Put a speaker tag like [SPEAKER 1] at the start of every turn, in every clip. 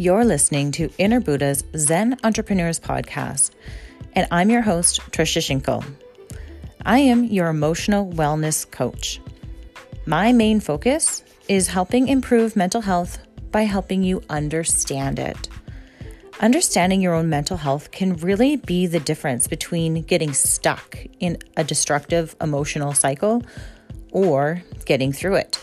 [SPEAKER 1] You're listening to Inner Buddha's Zen Entrepreneurs Podcast, and I'm your host, Trisha Schinkel. I am your emotional wellness coach. My main focus is helping improve mental health by helping you understand it. Understanding your own mental health can really be the difference between getting stuck in a destructive emotional cycle or getting through it.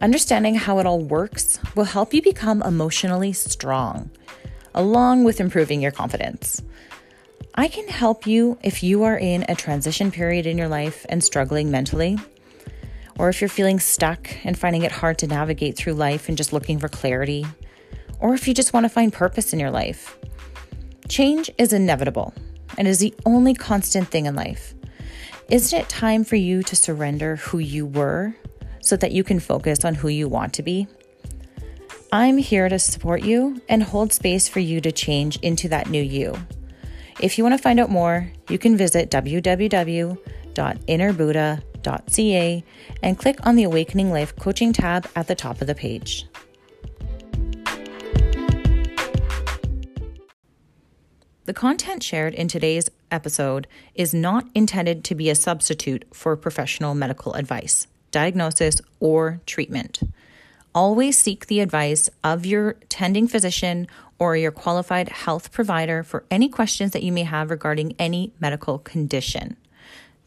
[SPEAKER 1] Understanding how it all works will help you become emotionally strong, along with improving your confidence. I can help you if you are in a transition period in your life and struggling mentally, or if you're feeling stuck and finding it hard to navigate through life and just looking for clarity or if you just want to find purpose in your life. Change is inevitable and is the only constant thing in life. Isn't it time for you to surrender who you were so that you can focus on who you want to be? I'm here to support you and hold space for you to change into that new you. If you want to find out more, you can visit www.innerbuddha.ca and click on the Awakening Life Coaching tab at the top of the page. The content shared in today's episode is not intended to be a substitute for professional medical advice, diagnosis, or treatment. Always seek the advice of your tending physician or your qualified health provider for any questions that you may have regarding any medical condition.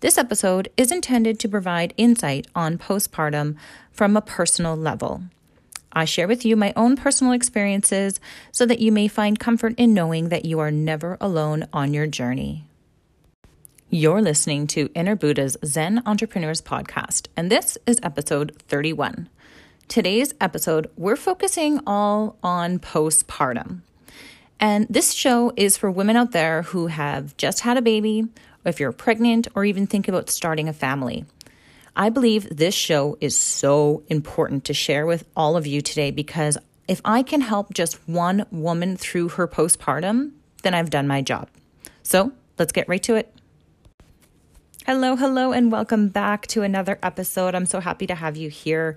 [SPEAKER 1] This episode is intended to provide insight on postpartum from a personal level. I share with you my own personal experiences so that you may find comfort in knowing that you are never alone on your journey. You're listening to Inner Buddha's Zen Entrepreneurs Podcast, and this is episode 31. Today's episode, we're focusing all on postpartum. And this show is for women out there who have just had a baby, if you're pregnant, or even think about starting a family. I believe this show is so important to share with all of you today because if I can help just one woman through her postpartum, then I've done my job. So let's get right to it. Hello, hello, and welcome back to another episode. I'm so happy to have you here.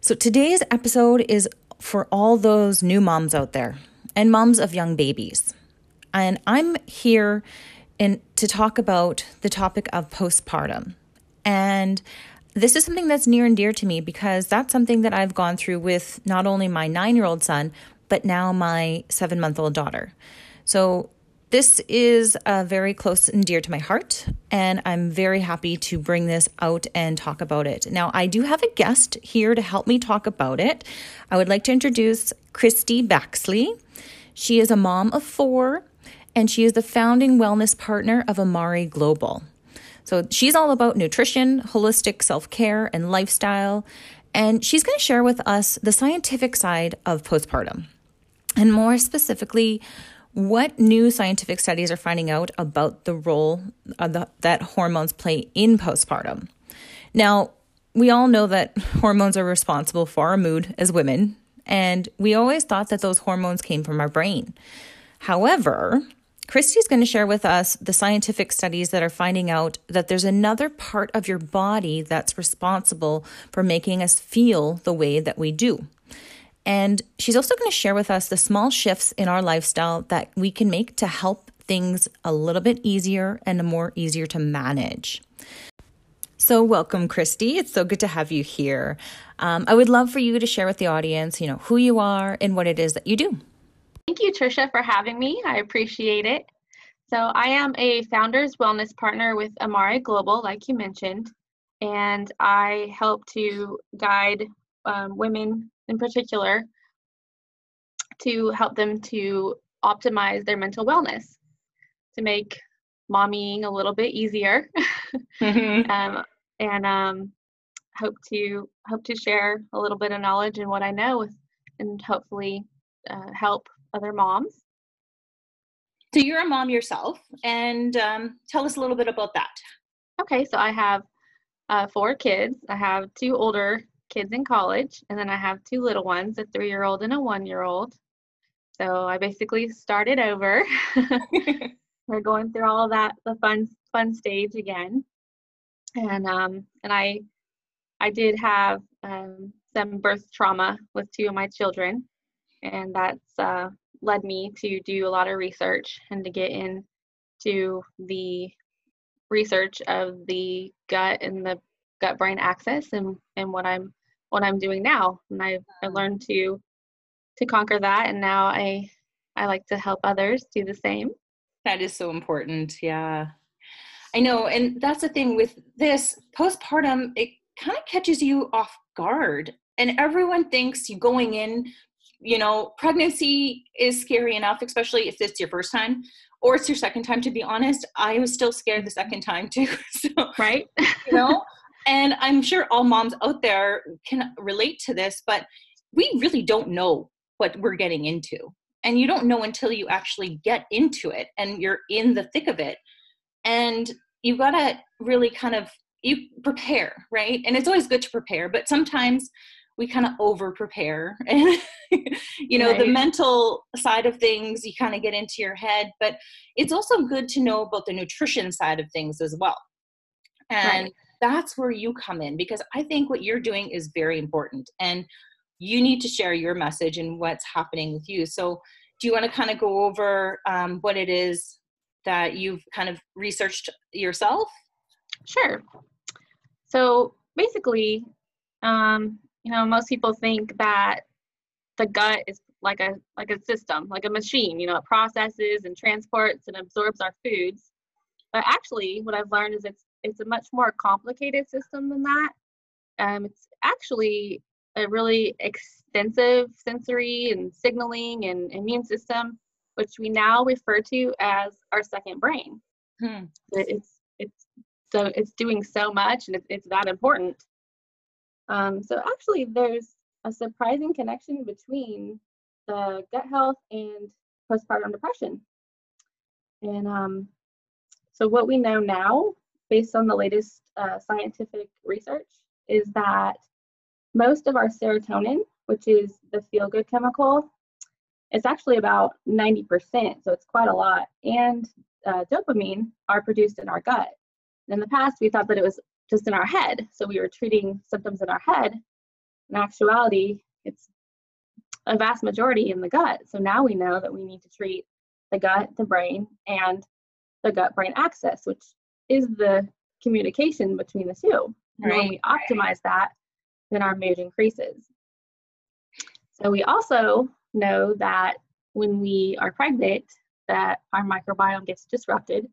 [SPEAKER 1] So, today's episode is for all those new moms out there and moms of young babies. And I'm here in, to talk about the topic of postpartum. And this is something that's near and dear to me because that's something that I've gone through with not only my nine year old son, but now my seven month old daughter. So, this is uh, very close and dear to my heart, and I'm very happy to bring this out and talk about it. Now, I do have a guest here to help me talk about it. I would like to introduce Christy Baxley. She is a mom of four, and she is the founding wellness partner of Amare Global. So she's all about nutrition, holistic self care, and lifestyle. And she's going to share with us the scientific side of postpartum. And more specifically, what new scientific studies are finding out about the role uh, the, that hormones play in postpartum. Now, we all know that hormones are responsible for our mood as women, and we always thought that those hormones came from our brain. However, Christy's going to share with us the scientific studies that are finding out that there's another part of your body that's responsible for making us feel the way that we do. And she's also going to share with us the small shifts in our lifestyle that we can make to help things a little bit easier and more easier to manage. So, welcome, Christy. It's so good to have you here. Um, I would love for you to share with the audience, you know, who you are and what it is that you do.
[SPEAKER 2] Thank you, Trisha, for having me. I appreciate it. So, I am a founder's wellness partner with Amare Global, like you mentioned, and I help to guide um, women in particular to help them to optimize their mental wellness to make mommying a little bit easier mm-hmm. um, and um, hope to hope to share a little bit of knowledge and what I know with, and hopefully uh, help other moms.
[SPEAKER 1] So you're a mom yourself, and um, tell us a little bit about that.
[SPEAKER 2] Okay, so I have uh, four kids. I have two older kids in college, and then I have two little ones, a three-year-old and a one-year-old. So I basically started over. We're going through all that, the fun fun stage again, and um, and I I did have um, some birth trauma with two of my children, and that's uh, led me to do a lot of research and to get into the research of the gut and the gut brain axis and and what I'm what I'm doing now and I've, I uh-huh. learned to to conquer that and now I I like to help others do the same.
[SPEAKER 3] That is so important yeah. I know and that's the thing with this postpartum it kind of catches you off guard and everyone thinks you going in you know pregnancy is scary enough especially if it's your first time or it's your second time to be honest i was still scared the second time too
[SPEAKER 2] so, right.
[SPEAKER 3] you know and i'm sure all moms out there can relate to this but we really don't know what we're getting into. And you don't know until you actually get into it and you're in the thick of it. And you've got to really kind of you prepare right? And it's always good to prepare but sometimes we kind of over prepare and you know right. the mental side of things you kind of get into your head but it's also good to know about the nutrition side of things as well. And right. That's where you come in because i think what you're doing is very important and you need to share your message and what's happening with you. So do you want to kind of go over um, what it is that you've kind of researched yourself?
[SPEAKER 2] Sure. So basically um, you know most people think that the gut is like a like a system like a machine you know it processes and transports and absorbs our foods. But actually what i've learned is it's it's a much more complicated system than that um, it's actually a really extensive sensory and signaling and immune system which we now refer to as our second brain hmm. it's it's so it's doing so much and it's, it's that important um, so actually, there's a surprising connection between the gut health and postpartum depression. And um, so what we know now, based on the latest uh, scientific research, is that most of our serotonin, which is the feel-good chemical, it's actually about 90%, so it's quite a lot, and uh, dopamine are produced in our gut. In the past, we thought that it was just in our head. So we were treating symptoms in our head. In actuality, it's a vast majority in the gut. So now we know that we need to treat the gut, the brain, and the gut brain axis, which is the communication between the two. And right. when we optimize that, then our mood increases. So we also know that when we are pregnant, that our microbiome gets disrupted,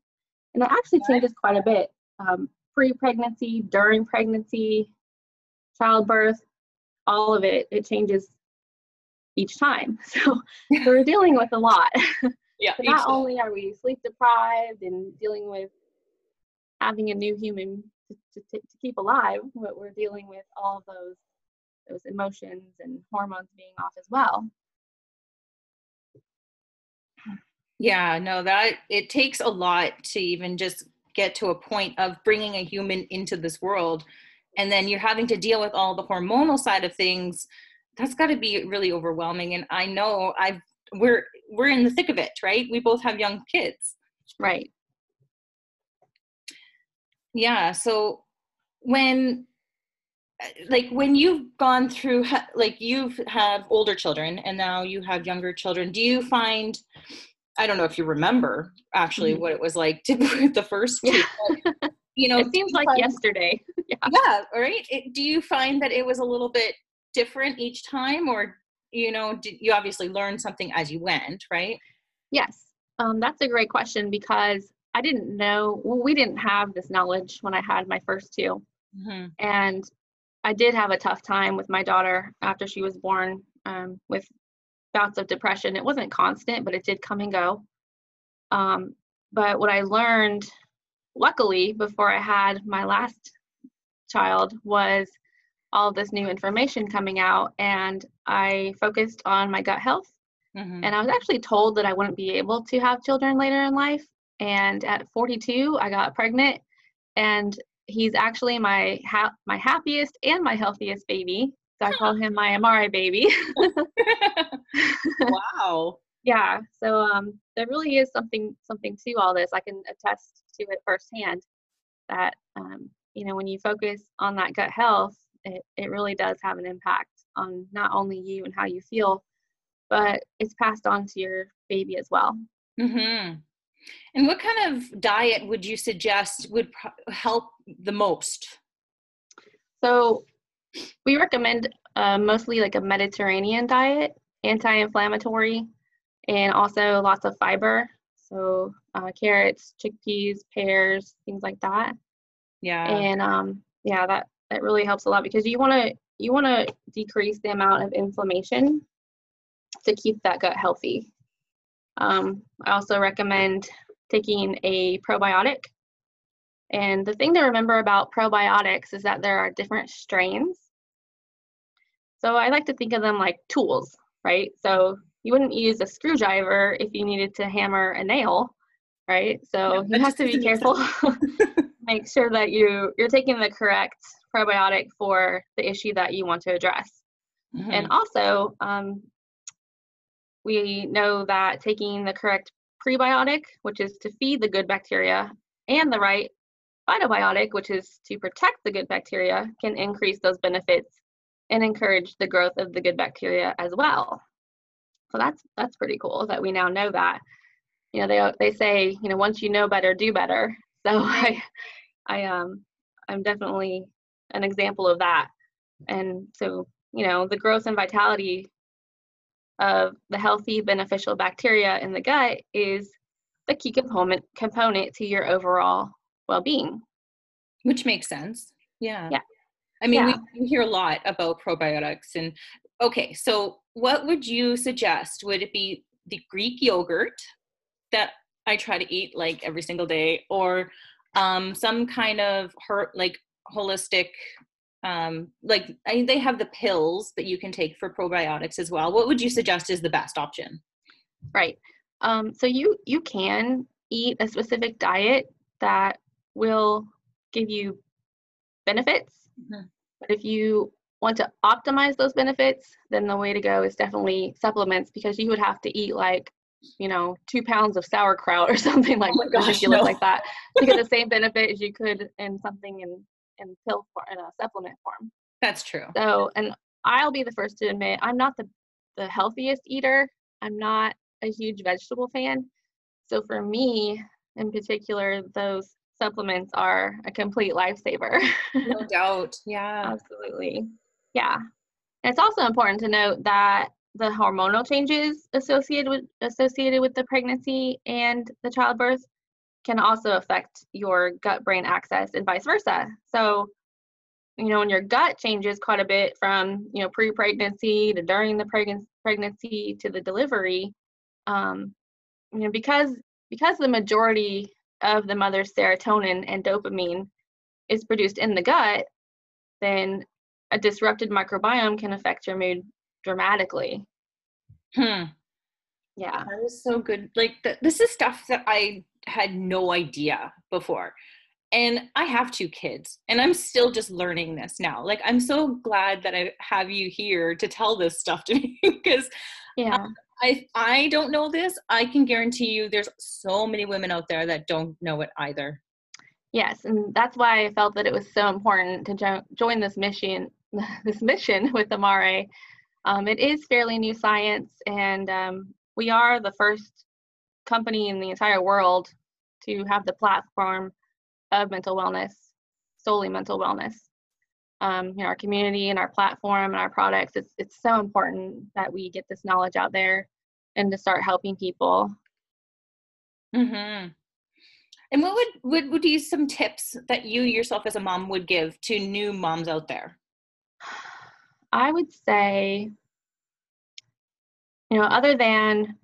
[SPEAKER 2] and it actually changes quite a bit. Um, pre-pregnancy, during pregnancy, childbirth, all of it, it changes each time. So, so we're dealing with a lot. Yeah. so not only are we sleep deprived and dealing with having a new human to, to, to keep alive, but we're dealing with all of those those emotions and hormones being off as well.
[SPEAKER 3] Yeah, no, that it takes a lot to even just get to a point of bringing a human into this world. And then you're having to deal with all the hormonal side of things. That's got to be really overwhelming. And i know i've we're we're in the thick of it right? We both have young kids.
[SPEAKER 2] Right
[SPEAKER 3] yeah so when like when you've gone through like you've have older children and now you have younger children do you find I don't know if you remember actually mm-hmm. what it was like to the first two.
[SPEAKER 2] But, you know, it seems like find, yesterday.
[SPEAKER 3] yeah. yeah, right. It, do you find that it was a little bit different each time, or you know, did you obviously learn something as you went, right?
[SPEAKER 2] Yes, um, that's a great question because I didn't know. Well, we didn't have this knowledge when I had my first 2 mm-hmm. and I did have a tough time with my daughter after she was born um, with bouts of depression. It wasn't constant, but it did come and go. Um, but what I learned, luckily, before I had my last child, was all this new information coming out, and I focused on my gut health. Mm-hmm. And I was actually told that I wouldn't be able to have children later in life. And at 42, I got pregnant, and he's actually my ha- my happiest and my healthiest baby. So I call him my Amare baby.
[SPEAKER 3] wow.
[SPEAKER 2] Yeah. So um, there really is something something to all this. I can attest to it firsthand that um, you know when you focus on that gut health, it, it really does have an impact on not only you and how you feel, but it's passed on to your baby as well.
[SPEAKER 3] Mm-hmm. And what kind of diet would you suggest would pro- help the most?
[SPEAKER 2] So, we recommend uh, mostly like a Mediterranean diet, anti inflammatory, and also lots of fiber. So, uh, carrots, chickpeas, pears, things like that.
[SPEAKER 3] Yeah.
[SPEAKER 2] And um, yeah, that, that really helps a lot because you want to you want to decrease the amount of inflammation to keep that gut healthy. Um, I also recommend taking a probiotic. And the thing to remember about probiotics is that there are different strains. So I like to think of them like tools, right? So you wouldn't use a screwdriver if you needed to hammer a nail, right? So yeah, you have to be careful. Make sure that you you're taking the correct probiotic for the issue that you want to address. Mm-hmm. And also, um, we know that taking the correct prebiotic, which is to feed the good bacteria, and the right phytobiotic, which is to protect the good bacteria, can increase those benefits and encourage the growth of the good bacteria as well. So that's that's pretty cool that we now know that. You know, they they say, you know, once you know better, do better. So I I um I'm definitely an example of that. And so, you know, the growth and vitality of the healthy beneficial bacteria in the gut is the key component component to your overall well-being.
[SPEAKER 3] Which makes sense. Yeah.
[SPEAKER 2] Yeah.
[SPEAKER 3] I mean yeah. we hear a lot about probiotics and okay so what would you suggest? Would it be the greek yogurt that i try to eat like every single day or um, some kind of her like holistic um, like I, they have the pills that you can take for probiotics as well. What would you suggest is the best option?
[SPEAKER 2] Right. Um, so you you can eat a specific diet that will give you benefits. Mm-hmm. but if you want to optimize those benefits then the way to go is definitely supplements because you would have to eat like you know two pounds of sauerkraut or something like oh gosh, ridiculous no. like that. To get the same benefit as you could in something in in pill form in a supplement form.
[SPEAKER 3] That's true.
[SPEAKER 2] So, and I'll be the first to admit I'm not the the healthiest eater. I'm not a huge vegetable fan. So for me, in particular, those supplements are a complete lifesaver.
[SPEAKER 3] no doubt. Yeah.
[SPEAKER 2] Absolutely. Yeah. And it's also important to note that the hormonal changes associated with associated with the pregnancy and the childbirth can also affect your gut brain axis and vice versa. So, you know, when your gut changes quite a bit from, you know, pre pregnancy to during the preg- pregnancy to the delivery, um, you know, because because the majority of the mother's serotonin and dopamine is produced in the gut, then a disrupted microbiome can affect your mood dramatically.
[SPEAKER 3] Hmm.
[SPEAKER 2] Yeah.
[SPEAKER 3] That is so good. Like, the, this is stuff that I had no idea before. And I have two kids, and I'm still just learning this now. Like, I'm so glad that I have you here to tell this stuff to me because
[SPEAKER 2] yeah. Um,
[SPEAKER 3] I I don't know this. I can guarantee you there's so many women out there that don't know it either.
[SPEAKER 2] Yes, and that's why I felt that it was so important to jo- join this mission this mission with Amare. Um, it is fairly new science, and um, we are the first company in the entire world to have the platform of mental wellness, solely mental wellness. Um, you know, our community and our platform and our products, it's, it's so important that we get this knowledge out there and to start helping people.
[SPEAKER 3] Mm-hmm. And what would, would, would be some tips that you yourself as a mom would give to new moms out there?
[SPEAKER 2] I would say, you know, other than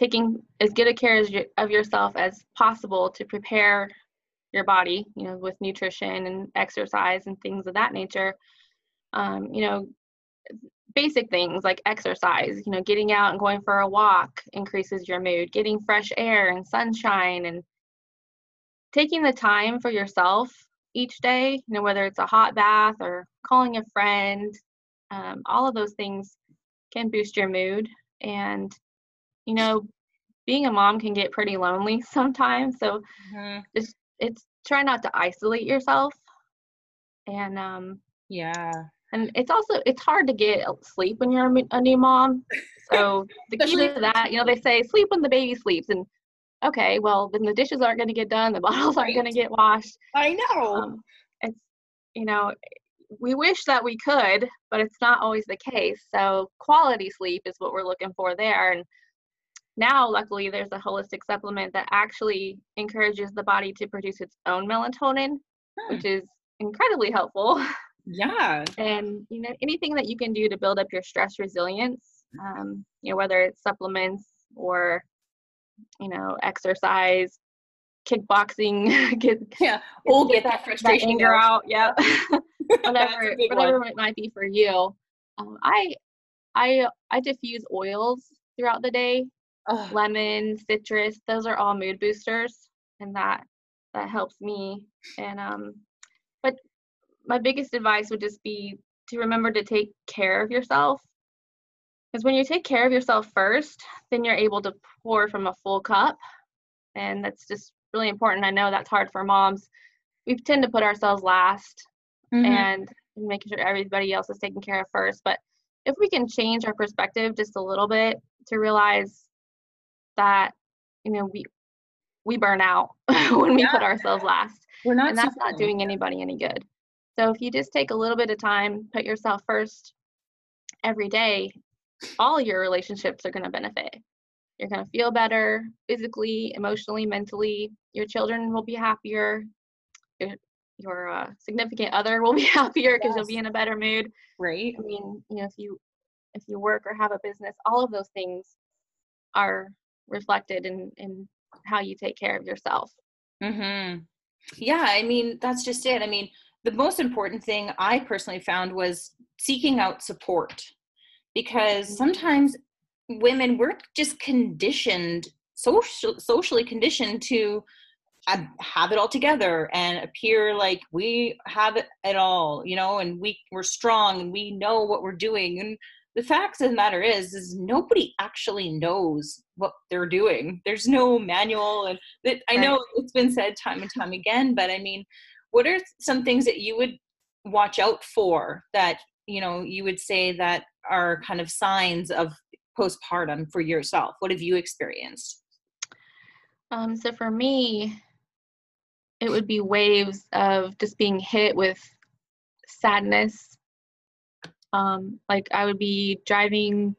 [SPEAKER 2] taking as good a care of yourself as possible to prepare your body, you know, with nutrition and exercise and things of that nature. Um, you know, basic things like exercise, you know, getting out and going for a walk increases your mood, getting fresh air and sunshine and taking the time for yourself each day, you know, whether it's a hot bath or calling a friend, um, all of those things can boost your mood. And you know, being a mom can get pretty lonely sometimes. So mm-hmm. it's try not to isolate yourself. And um
[SPEAKER 3] yeah.
[SPEAKER 2] and it's also it's hard to get sleep when you're a new mom so the key to that you know they say sleep when the baby sleeps and okay well then the dishes aren't going to get done the bottles aren't going to get washed
[SPEAKER 3] i know um,
[SPEAKER 2] it's you know we wish that we could but it's not always the case so quality sleep is what we're looking for there and now luckily there's a holistic supplement that actually encourages the body to produce its own melatonin hmm. which is incredibly helpful
[SPEAKER 3] Yeah.
[SPEAKER 2] And you know anything that you can do to build up your stress resilience, um, you know whether it's supplements or you know exercise, kickboxing, get
[SPEAKER 3] yeah, we'll get, get that frustration
[SPEAKER 2] that anger out. out. Yeah, whatever whatever one. it might be for you. Um, I I I diffuse oils throughout the day. Lemon, citrus, those are all mood boosters, and that that helps me. And um, but my biggest advice would just be to remember to take care of yourself. Because when you take care of yourself first, then you're able to pour from a full cup. And that's just really important. I know that's hard for moms. We tend to put ourselves last mm-hmm. and making sure everybody else is taken care of first. But if we can change our perspective just a little bit to realize that, you know, we we burn out when we yeah. put ourselves last. We're not and that's not doing anybody any good. So if you just take a little bit of time, put yourself first every day, all your relationships are going to benefit. You're going to feel better physically, emotionally, mentally. Your children will be happier. Your, your uh, significant other will be happier because yes. you'll be in a better mood.
[SPEAKER 3] Right.
[SPEAKER 2] I mean, you know, if you if you work or have a business, all of those things are reflected in in how you take care of yourself.
[SPEAKER 3] Mhm. Yeah, I mean, that's just it. I mean, the most important thing I personally found was seeking out support because mm-hmm. sometimes women we're just conditioned social socially conditioned to uh, have it all together and appear like we have it at all you know and we we're strong and we know what we're doing and the fact of the matter is is nobody actually knows what they're doing. There's no manual and that i know it's been said time and time again but i mean what are some things that you would watch out for that you know you would say that are kind of signs of postpartum for yourself? What have you experienced?
[SPEAKER 2] Um, so for me it would be waves of just being hit with sadness um, like i would be driving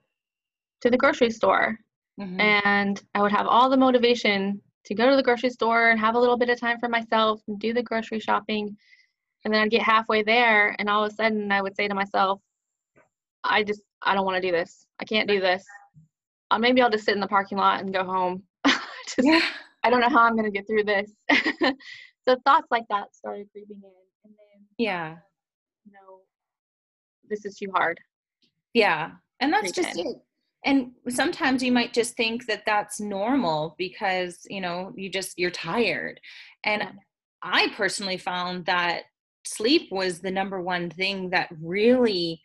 [SPEAKER 2] to the grocery store mm-hmm. and i would have all the motivation to go to the grocery store and have a little bit of time for myself and do the grocery shopping. And then I'd get halfway there and all of a sudden I would say to myself, I just, I don't want to do this. I can't do this. Uh, maybe I'll just sit in the parking lot and go home. just, yeah. I don't know how I'm going to get through this. so thoughts like that started creeping in. And then,
[SPEAKER 3] yeah,
[SPEAKER 2] this is too hard.
[SPEAKER 3] Yeah. And that's just it and sometimes you might just think that that's normal because you know you just you're tired and i personally found that sleep was the number one thing that really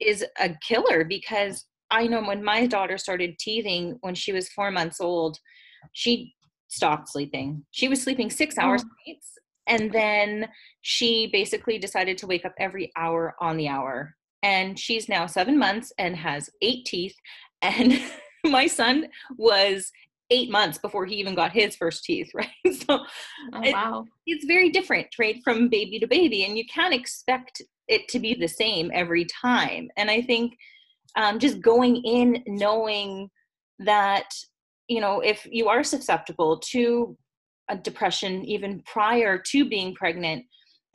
[SPEAKER 3] is a killer because i know when my daughter started teething when she was four months old she stopped sleeping she was sleeping six hours oh. nights and then she basically decided to wake up every hour on the hour and she's now seven months and has eight teeth. And my son was eight months before he even got his first teeth, right? So
[SPEAKER 2] oh, wow.
[SPEAKER 3] It, it's very different, right, from baby to baby. And you can't expect it to be the same every time. And I think um, just going in knowing that, you know, if you are susceptible to a depression even prior to being pregnant,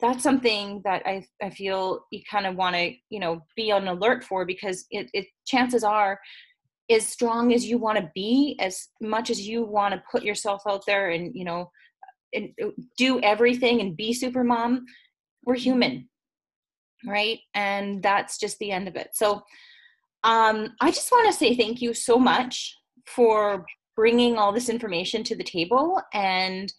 [SPEAKER 3] that's something that I, I feel you kind of want to you know be on alert for because it, it chances are as strong as you want to be as much as you want to put yourself out there and you know and uh, do everything and be super mom we're human right? And that's just the end of it. So um, i just want to say thank you so much for bringing all this information to the table and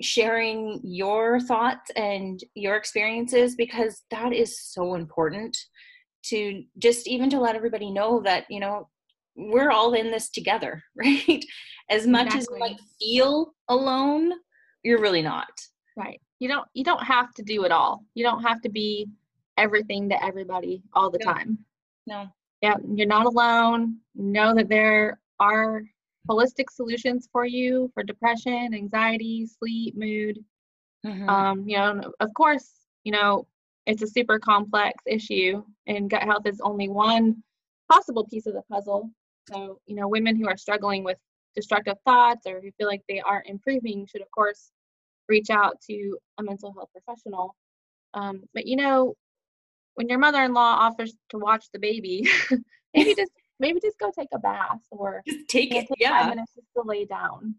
[SPEAKER 3] sharing your thoughts and your experiences because that is so important to just even to let everybody know that you know we're all in this together right as much exactly. as you might feel alone you're really not
[SPEAKER 2] right you don't you don't have to do it all you don't have to be everything to everybody all the
[SPEAKER 3] No.
[SPEAKER 2] time.
[SPEAKER 3] No.
[SPEAKER 2] Yeah, you're not alone. Know that there are holistic solutions for you for depression, anxiety, sleep, mood.
[SPEAKER 3] Mhm.
[SPEAKER 2] Um, you know, of course, you know, it's a super complex issue, and gut health is only one possible piece of the puzzle. So, you know, women who are struggling with destructive thoughts or who feel like they aren't improving should, of course, reach out to a mental health professional. Um, but you know, when your mother-in-law offers to watch the baby, maybe just maybe just go take a bath or
[SPEAKER 3] Just take it.
[SPEAKER 2] take
[SPEAKER 3] Yeah.
[SPEAKER 2] five minutes just to lay down.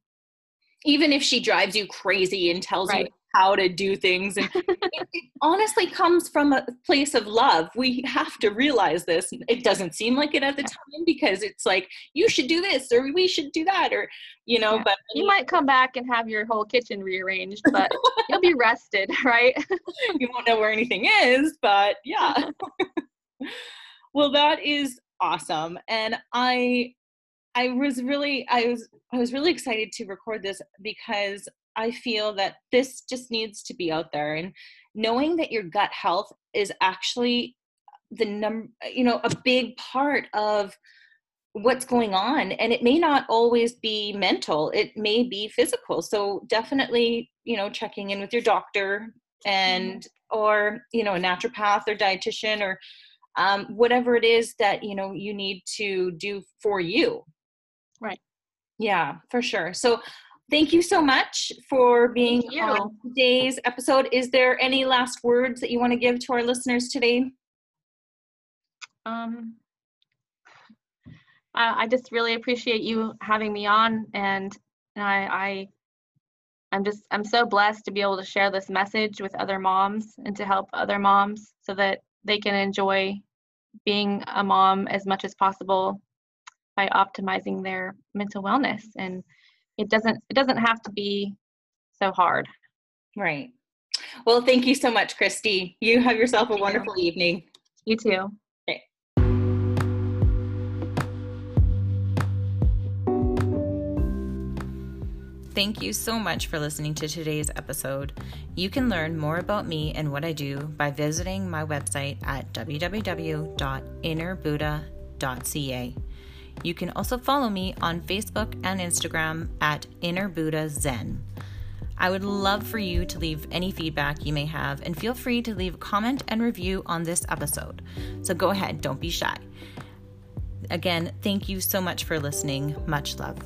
[SPEAKER 3] even if she drives you crazy and tells you how to do things and it, it honestly comes from a place of love we have to realize this it doesn't seem like it at the time because it's like you should do this or we should do that or you know
[SPEAKER 2] Yeah.
[SPEAKER 3] but
[SPEAKER 2] You might come back and have your whole kitchen rearranged, but you'll be rested, right?
[SPEAKER 3] you won't know where anything is but yeah well that is awesome and i i was really i was i was really excited to record this because i feel that this just needs to be out there and knowing that your gut health is actually the number you know a big part of what's going on and it may not always be mental it may be physical so definitely you know checking in with your doctor mm-hmm. and or you know a naturopath or dietitian or um, whatever it is that you know you need to do for you.
[SPEAKER 2] Right.
[SPEAKER 3] yeah for sure. So thank you so much for being on today's episode. Is there any last words that you want to give to our listeners today?
[SPEAKER 2] Um, I, I just really appreciate you having me on, and I, I, I'm just I'm so blessed to be able to share this message with other moms and to help other moms so that they can enjoy being a mom as much as possible by optimizing their mental wellness. And it doesn't it doesn't have to be so hard.
[SPEAKER 3] right well thank you so much christy you have yourself a
[SPEAKER 2] Thank you.
[SPEAKER 3] wonderful evening
[SPEAKER 2] You too.
[SPEAKER 3] Thank you so much for listening to today's episode. You can learn more about me and what I do by visiting my website at www.innerbuddha.ca. You can also follow me on Facebook and Instagram at Inner Buddha Zen. I would love for you to leave any feedback you may have and feel free to leave a comment and review on this episode. So go ahead, don't be shy. Again, thank you so much for listening. Much love.